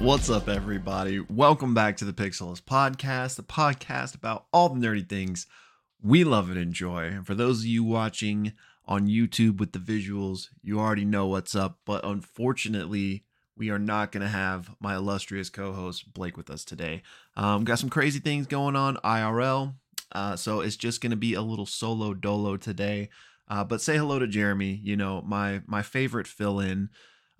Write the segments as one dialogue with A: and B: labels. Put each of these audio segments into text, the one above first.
A: What's up, everybody? Welcome back to the Pixelist Podcast, the podcast about all the nerdy things we love and enjoy. And for those of you watching on YouTube with the visuals, you already know what's up. But unfortunately, we are not going to have my illustrious co-host Blake with us today. Um, got some crazy things going on IRL, uh, so it's just going to be a little solo dolo today. Uh, but say hello to Jeremy. You know my my favorite fill-in,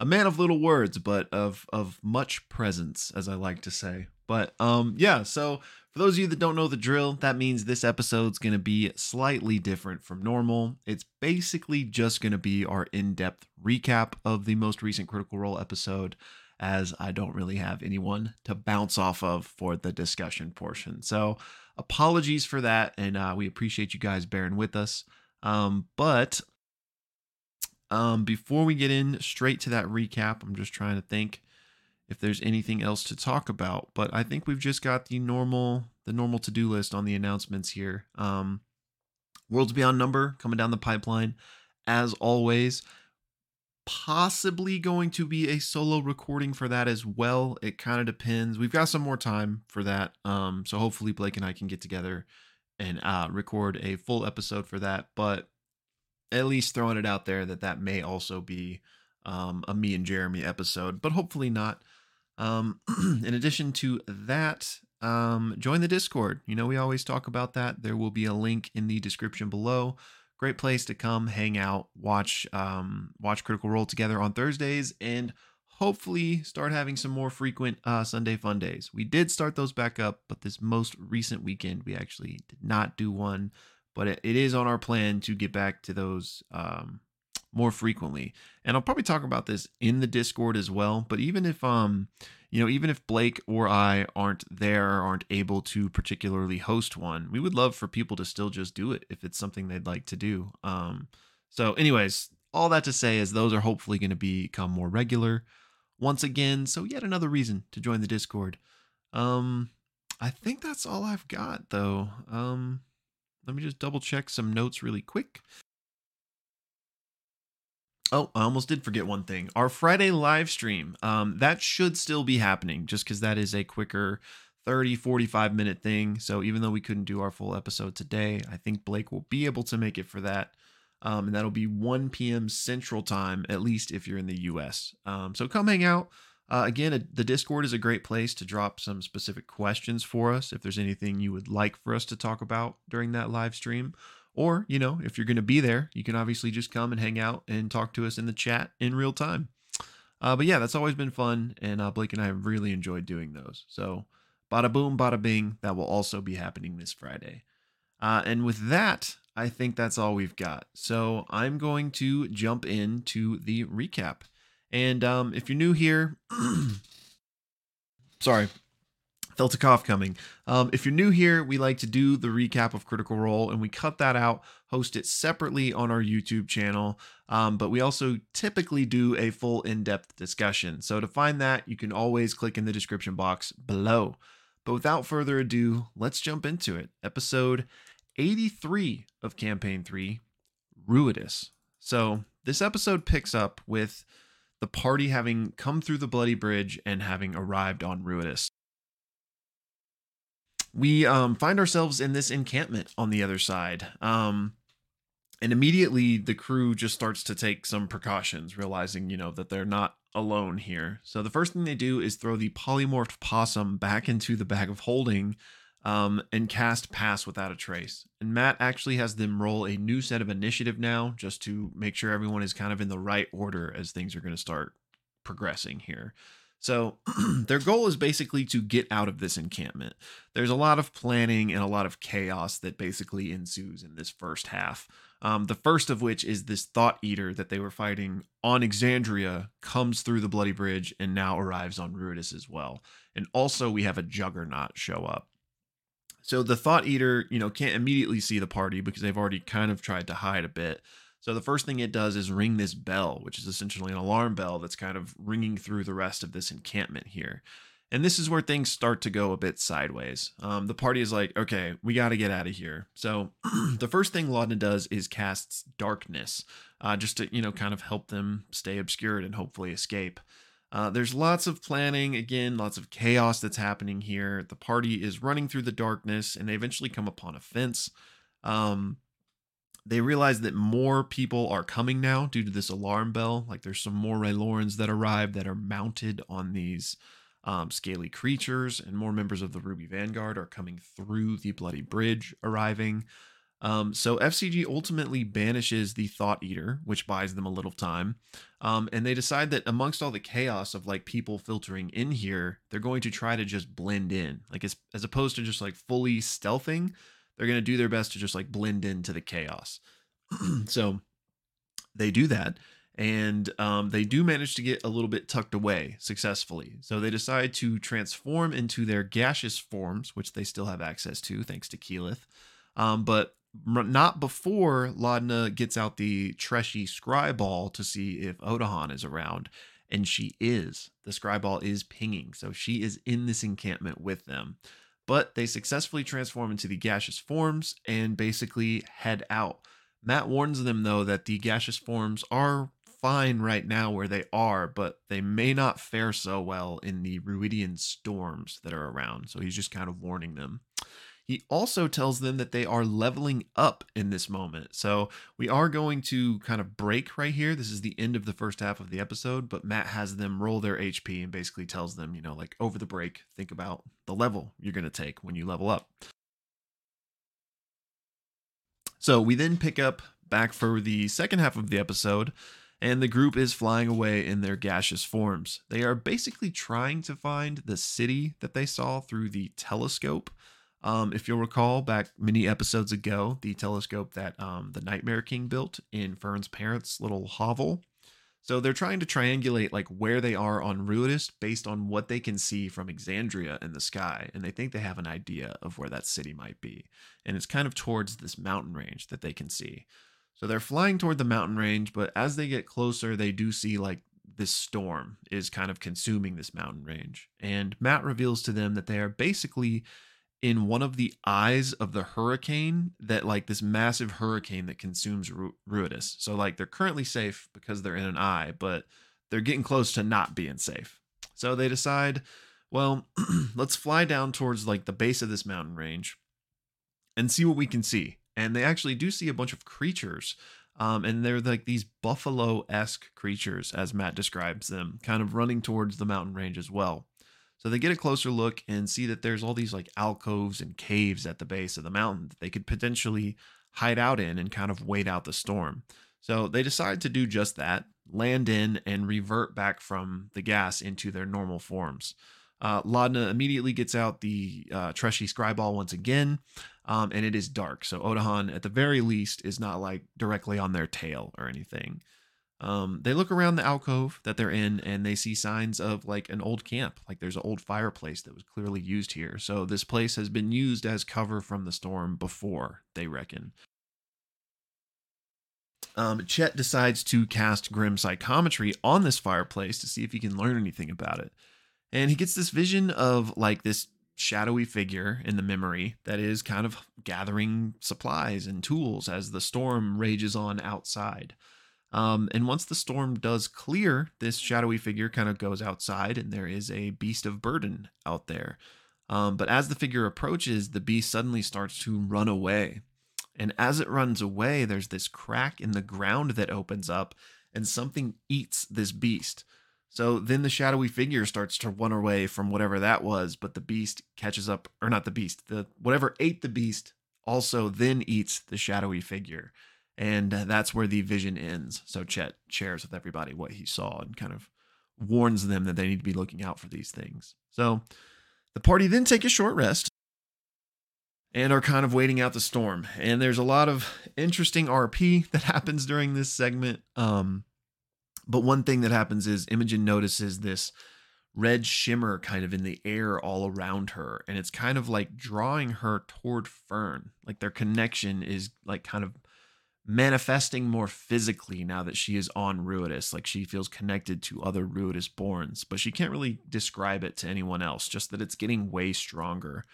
A: a man of little words, but of of much presence, as I like to say. But um, yeah. So for those of you that don't know the drill, that means this episode's to be slightly different from normal. It's basically just to be our in depth recap of the most recent Critical Role episode, as I don't really have anyone to bounce off of for the discussion portion. So apologies for that, and uh, we appreciate you guys bearing with us. Um, but um, before we get in straight to that recap, I'm just trying to think if there's anything else to talk about. But I think we've just got the normal the normal to do list on the announcements here. Um, Worlds Beyond Number coming down the pipeline, as always. Possibly going to be a solo recording for that as well. It kind of depends. We've got some more time for that. Um, so hopefully Blake and I can get together and uh, record a full episode for that. But at least throwing it out there that that may also be um, a me and Jeremy episode, but hopefully not. Um, in addition to that, um, join the Discord. You know, we always talk about that. There will be a link in the description below. Great place to come hang out, watch um, watch Critical Role together on Thursdays, and hopefully start having some more frequent uh, Sunday fun days. We did start those back up, but this most recent weekend we actually did not do one. But it, it is on our plan to get back to those um, more frequently. And I'll probably talk about this in the Discord as well. But even if um, you know, even if Blake or I aren't there, aren't able to particularly host one, we would love for people to still just do it if it's something they'd like to do. Um, so, anyways, all that to say is those are hopefully going to become more regular once again. So, yet another reason to join the Discord. Um, I think that's all I've got though. Um, let me just double check some notes really quick. Oh, I almost did forget one thing. Our Friday live stream, um, that should still be happening just because that is a quicker 30, 45 minute thing. So even though we couldn't do our full episode today, I think Blake will be able to make it for that. Um, and that'll be 1 p.m. Central Time, at least if you're in the US. Um, so come hang out. Uh, again, the Discord is a great place to drop some specific questions for us if there's anything you would like for us to talk about during that live stream. Or, you know, if you're going to be there, you can obviously just come and hang out and talk to us in the chat in real time. Uh, but yeah, that's always been fun. And uh, Blake and I have really enjoyed doing those. So, bada boom, bada bing, that will also be happening this Friday. Uh, and with that, I think that's all we've got. So, I'm going to jump into the recap. And um, if you're new here, sorry, felt a cough coming. Um, if you're new here, we like to do the recap of Critical Role, and we cut that out, host it separately on our YouTube channel. Um, but we also typically do a full in-depth discussion. So to find that, you can always click in the description box below. But without further ado, let's jump into it. Episode 83 of Campaign 3, Ruidus. So this episode picks up with the party having come through the Bloody Bridge and having arrived on Ruidus we um, find ourselves in this encampment on the other side. Um, and immediately the crew just starts to take some precautions, realizing, you know, that they're not alone here. So the first thing they do is throw the polymorphed possum back into the bag of holding um, and cast Pass Without a Trace. And Matt actually has them roll a new set of initiative now just to make sure everyone is kind of in the right order as things are going to start progressing here. So their goal is basically to get out of this encampment. There's a lot of planning and a lot of chaos that basically ensues in this first half. Um, the first of which is this Thought Eater that they were fighting on Exandria comes through the Bloody Bridge and now arrives on Ruidus as well. And also we have a Juggernaut show up. So the Thought Eater, you know, can't immediately see the party because they've already kind of tried to hide a bit. So the first thing it does is ring this bell, which is essentially an alarm bell that's kind of ringing through the rest of this encampment here. And this is where things start to go a bit sideways. Um, the party is like, okay, we got to get out of here. So the first thing Laudna does is casts darkness, uh, just to you know kind of help them stay obscured and hopefully escape. Uh, there's lots of planning, again, lots of chaos that's happening here. The party is running through the darkness and they eventually come upon a fence. Um, they realize that more people are coming now due to this alarm bell. Like there's some more Raylorans that arrive that are mounted on these um, scaly creatures, and more members of the Ruby Vanguard are coming through the Bloody Bridge, arriving. Um, so FCG ultimately banishes the Thought Eater, which buys them a little time. Um, and they decide that amongst all the chaos of like people filtering in here, they're going to try to just blend in, like as, as opposed to just like fully stealthing. They're going to do their best to just like blend into the chaos. so they do that and um, they do manage to get a little bit tucked away successfully. So they decide to transform into their gaseous forms, which they still have access to thanks to Keyleth, um, but not before Laudna gets out the Treshy Scryball to see if Otohan is around. And she is. The Scryball is pinging, so she is in this encampment with them. But they successfully transform into the gaseous forms and basically head out. Matt warns them, though, that the gaseous forms are fine right now where they are, but they may not fare so well in the Ruidian storms that are around. So he's just kind of warning them. He also tells them that they are leveling up in this moment. So we are going to kind of break right here. This is the end of the first half of the episode, but Matt has them roll their HP and basically tells them, you know, like over the break, think about the level you're going to take when you level up. So we then pick up back for the second half of the episode, and the group is flying away in their gaseous forms. They are basically trying to find the city that they saw through the telescope. Um, if you'll recall, back many episodes ago, the telescope that um, the Nightmare King built in Fearne's parents' little hovel. So they're trying to triangulate like where they are on Ruidus based on what they can see from Exandria in the sky, and they think they have an idea of where that city might be. And it's kind of towards this mountain range that they can see. So they're flying toward the mountain range, but as they get closer, they do see like this storm is kind of consuming this mountain range. And Matt reveals to them that they are basically in one of the eyes of the hurricane that like this massive hurricane that consumes Ru- Ruidus. So like they're currently safe because they're in an eye, but they're getting close to not being safe. So they decide, well, let's fly down towards like the base of this mountain range and see what we can see and they actually do see a bunch of creatures. Um, and they're like these buffalo esque creatures, as Matt describes them, kind of running towards the mountain range as well. So they get a closer look and see that there's all these like alcoves and caves at the base of the mountain that they could potentially hide out in and kind of wait out the storm. So they decide to do just that, land in and revert back from the gas into their normal forms. Uh, Laudna immediately gets out the uh, Treshy Scryball once again, um, and it is dark. So Otohan, at the very least, is not like directly on their tail or anything. Um, they look around the alcove that they're in and they see signs of like an old camp. Like there's an old fireplace that was clearly used here. So this place has been used as cover from the storm before, they reckon. Um, Chet decides to cast Grim Psychometry on this fireplace to see if he can learn anything about it. And he gets this vision of like this shadowy figure in the memory that is kind of gathering supplies and tools as the storm rages on outside. Um, and once the storm does clear, this shadowy figure kind of goes outside, and there is a beast of burden out there. Um, but as the figure approaches, the beast suddenly starts to run away. And as it runs away, there's this crack in the ground that opens up, and something eats this beast. So then the shadowy figure starts to run away from whatever that was, but the beast catches up, or not the beast, the whatever ate the beast also then eats the shadowy figure. And that's where the vision ends. So Chet shares with everybody what he saw and kind of warns them that they need to be looking out for these things. So the party then take a short rest and are kind of waiting out the storm. And there's a lot of interesting RP that happens during this segment. Um, but one thing that happens is Imogen notices this red shimmer kind of in the air all around her. And it's kind of like drawing her toward Fearne. Like their connection is like kind of manifesting more physically now that she is on Ruidus. Like she feels connected to other Ruidus borns, but she can't really describe it to anyone else, just that it's getting way stronger.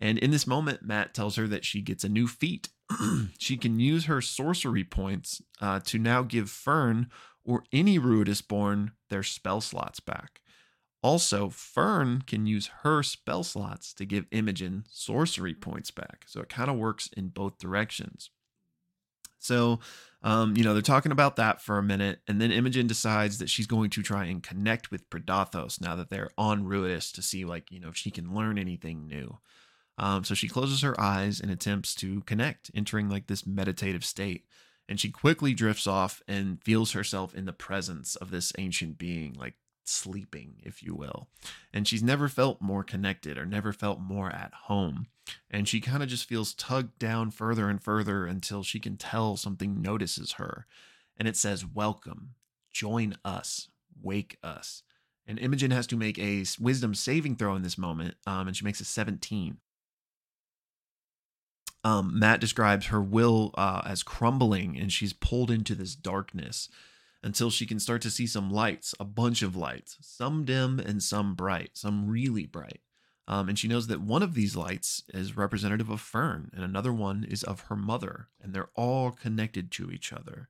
A: And in this moment, Matt tells her that she gets a new feat. she can use her sorcery points uh, to now give Fearne or any Ruidus born their spell slots back. Also, Fearne can use her spell slots to give Imogen sorcery points back. So it kind of works in both directions. So, um, you know, they're talking about that for a minute, and then Imogen decides that she's going to try and connect with Predathos now that they're on Ruidus to see, like, you know, if she can learn anything new. Um, so she closes her eyes and attempts to connect, entering like this meditative state. And she quickly drifts off and feels herself in the presence of this ancient being, like sleeping, if you will. And she's never felt more connected or never felt more at home. And she kind of just feels tugged down further and further until she can tell something notices her. And it says, Welcome, join us, wake us. And Imogen has to make a wisdom saving throw in this moment, um, and she makes a 17. Um, Matt describes her will uh, as crumbling, and she's pulled into this darkness until she can start to see some lights, a bunch of lights, some dim and some bright, some really bright. Um, and she knows that one of these lights is representative of Fearne, and another one is of her mother, and they're all connected to each other.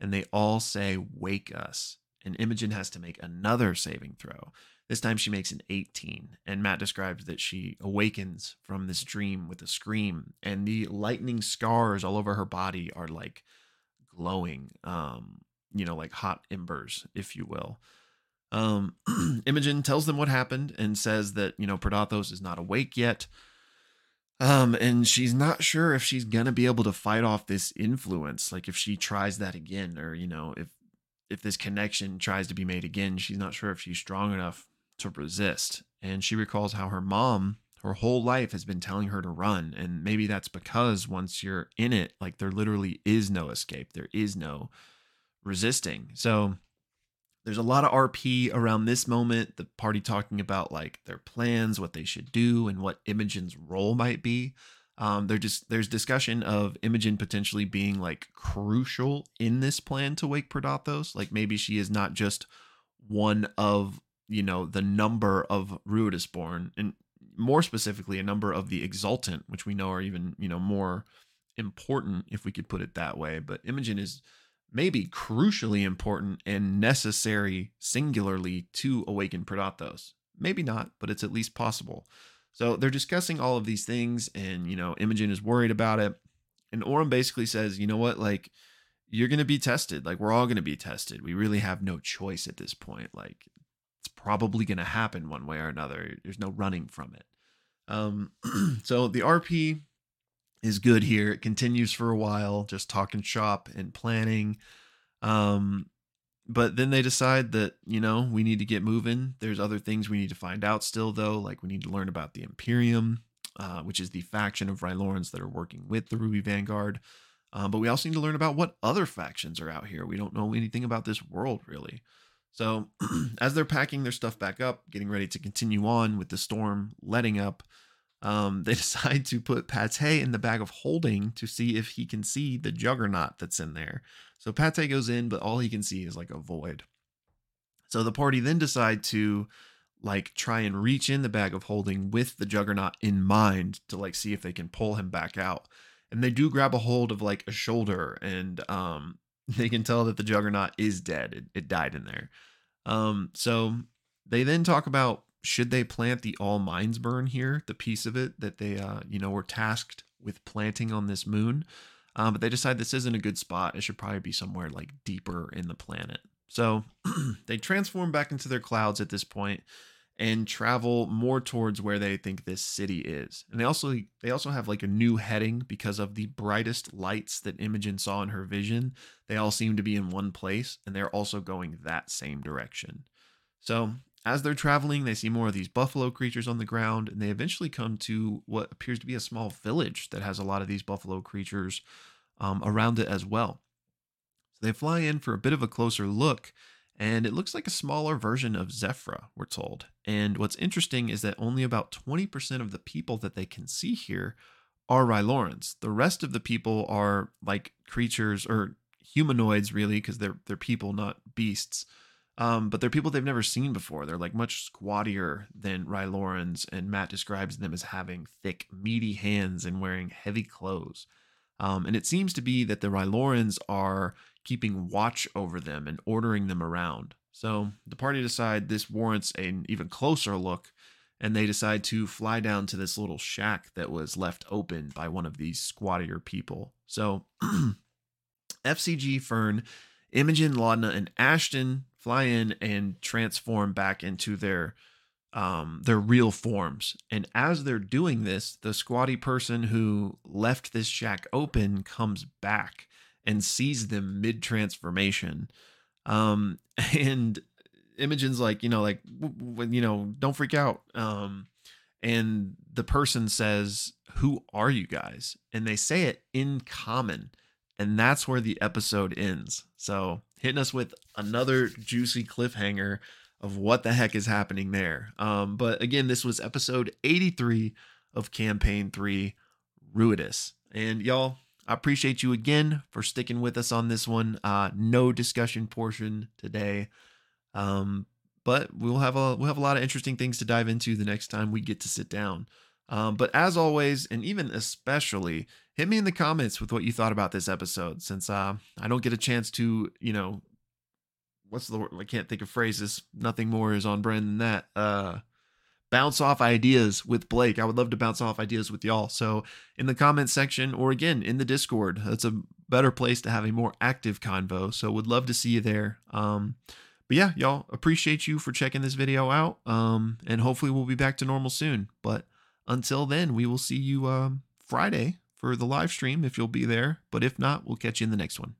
A: And they all say, Wake us. And Imogen has to make another saving throw. This time she makes an 18, and Matt describes that she awakens from this dream with a scream, and the lightning scars all over her body are like glowing. Um, you know, like hot embers, if you will. Um, Imogen tells them what happened and says that, you know, Predathos is not awake yet. Um, and she's not sure if she's gonna be able to fight off this influence, like if she tries that again, or you know, if if this connection tries to be made again, she's not sure if she's strong enough to resist. And she recalls how her mom, her whole life, has been telling her to run. And maybe that's because once you're in it, like there literally is no escape. There is no resisting. So there's a lot of RP around this moment. The party talking about like their plans, what they should do, and what Imogen's role might be. Um, there just there's discussion of Imogen potentially being like crucial in this plan to wake Predathos. Like maybe she is not just one of you know the number of Ruidus born, and more specifically a number of the Exultant, which we know are even you know more important if we could put it that way. But Imogen is maybe crucially important and necessary singularly to awaken Predathos. Maybe not, but it's at least possible. So they're discussing all of these things, and you know, Imogen is worried about it. And Orym basically says, you know what, like you're gonna be tested. Like we're all gonna be tested. We really have no choice at this point. Like it's probably gonna happen one way or another. There's no running from it. Um, so the RP is good here. It continues for a while, just talking shop and planning. Um, but then they decide that, you know, we need to get moving. There's other things we need to find out still, though. Like we need to learn about the Imperium, uh, which is the faction of Rylorans that are working with the Ruby Vanguard. Um, but we also need to learn about what other factions are out here. We don't know anything about this world, really. So, as they're packing their stuff back up, getting ready to continue on with the storm letting up, um, they decide to put Pate in the bag of holding to see if he can see the juggernaut that's in there. So Pate goes in, but all he can see is like a void. So the party then decide to like try and reach in the bag of holding with the juggernaut in mind to like see if they can pull him back out. And they do grab a hold of like a shoulder and um they can tell that the juggernaut is dead. It, it died in there. Um so they then talk about should they plant the all mines burn here, the piece of it that they, uh, you know, were tasked with planting on this moon? Um, but they decide this isn't a good spot. It should probably be somewhere like deeper in the planet. So they transform back into their clouds at this point and travel more towards where they think this city is. And they also they also have like a new heading because of the brightest lights that Imogen saw in her vision. They all seem to be in one place and they're also going that same direction. So as they're traveling, they see more of these buffalo creatures on the ground, and they eventually come to what appears to be a small village that has a lot of these buffalo creatures um, around it as well. So they fly in for a bit of a closer look, and it looks like a smaller version of Zephrah, we're told. And what's interesting is that only about 20% of the people that they can see here are Rylorans. The rest of the people are like creatures or humanoids, really, because they're they're people, not beasts. Um, but they're people they've never seen before. They're like much squattier than Rylorans, and Matt describes them as having thick, meaty hands and wearing heavy clothes. Um, and it seems to be that the Rylorans are keeping watch over them and ordering them around. So the party decide this warrants an even closer look, and they decide to fly down to this little shack that was left open by one of these squattier people. So FCG, Fearne, Imogen, Laudna, and Ashton fly in and transform back into their um, their real forms. And as they're doing this, the squatty person who left this shack open comes back and sees them mid transformation. Um, and Imogen's like, you know, like, you know, don't freak out. Um, and the person says, Who are you guys? And they say it in common. And that's where the episode ends. So, hitting us with another juicy cliffhanger of what the heck is happening there. Um, but again, this was episode 83 of Campaign 3 Ruidus. And y'all, I appreciate you again for sticking with us on this one. Uh, no discussion portion today. Um, but we'll have a we'll have a lot of interesting things to dive into the next time we get to sit down. Um, but as always, and even especially, hit me in the comments with what you thought about this episode, since uh, I don't get a chance to, you know, what's the word? I can't think of phrases. Nothing more is on brand than that. Uh, bounce off ideas with Blake. I would love to bounce off ideas with y'all. So in the comment section or again in the Discord, that's a better place to have a more active convo. So would love to see you there. Um, but yeah, y'all appreciate you for checking this video out. Um, and hopefully we'll be back to normal soon. But until then, we will see you um, Friday for the live stream if you'll be there. But if not, we'll catch you in the next one.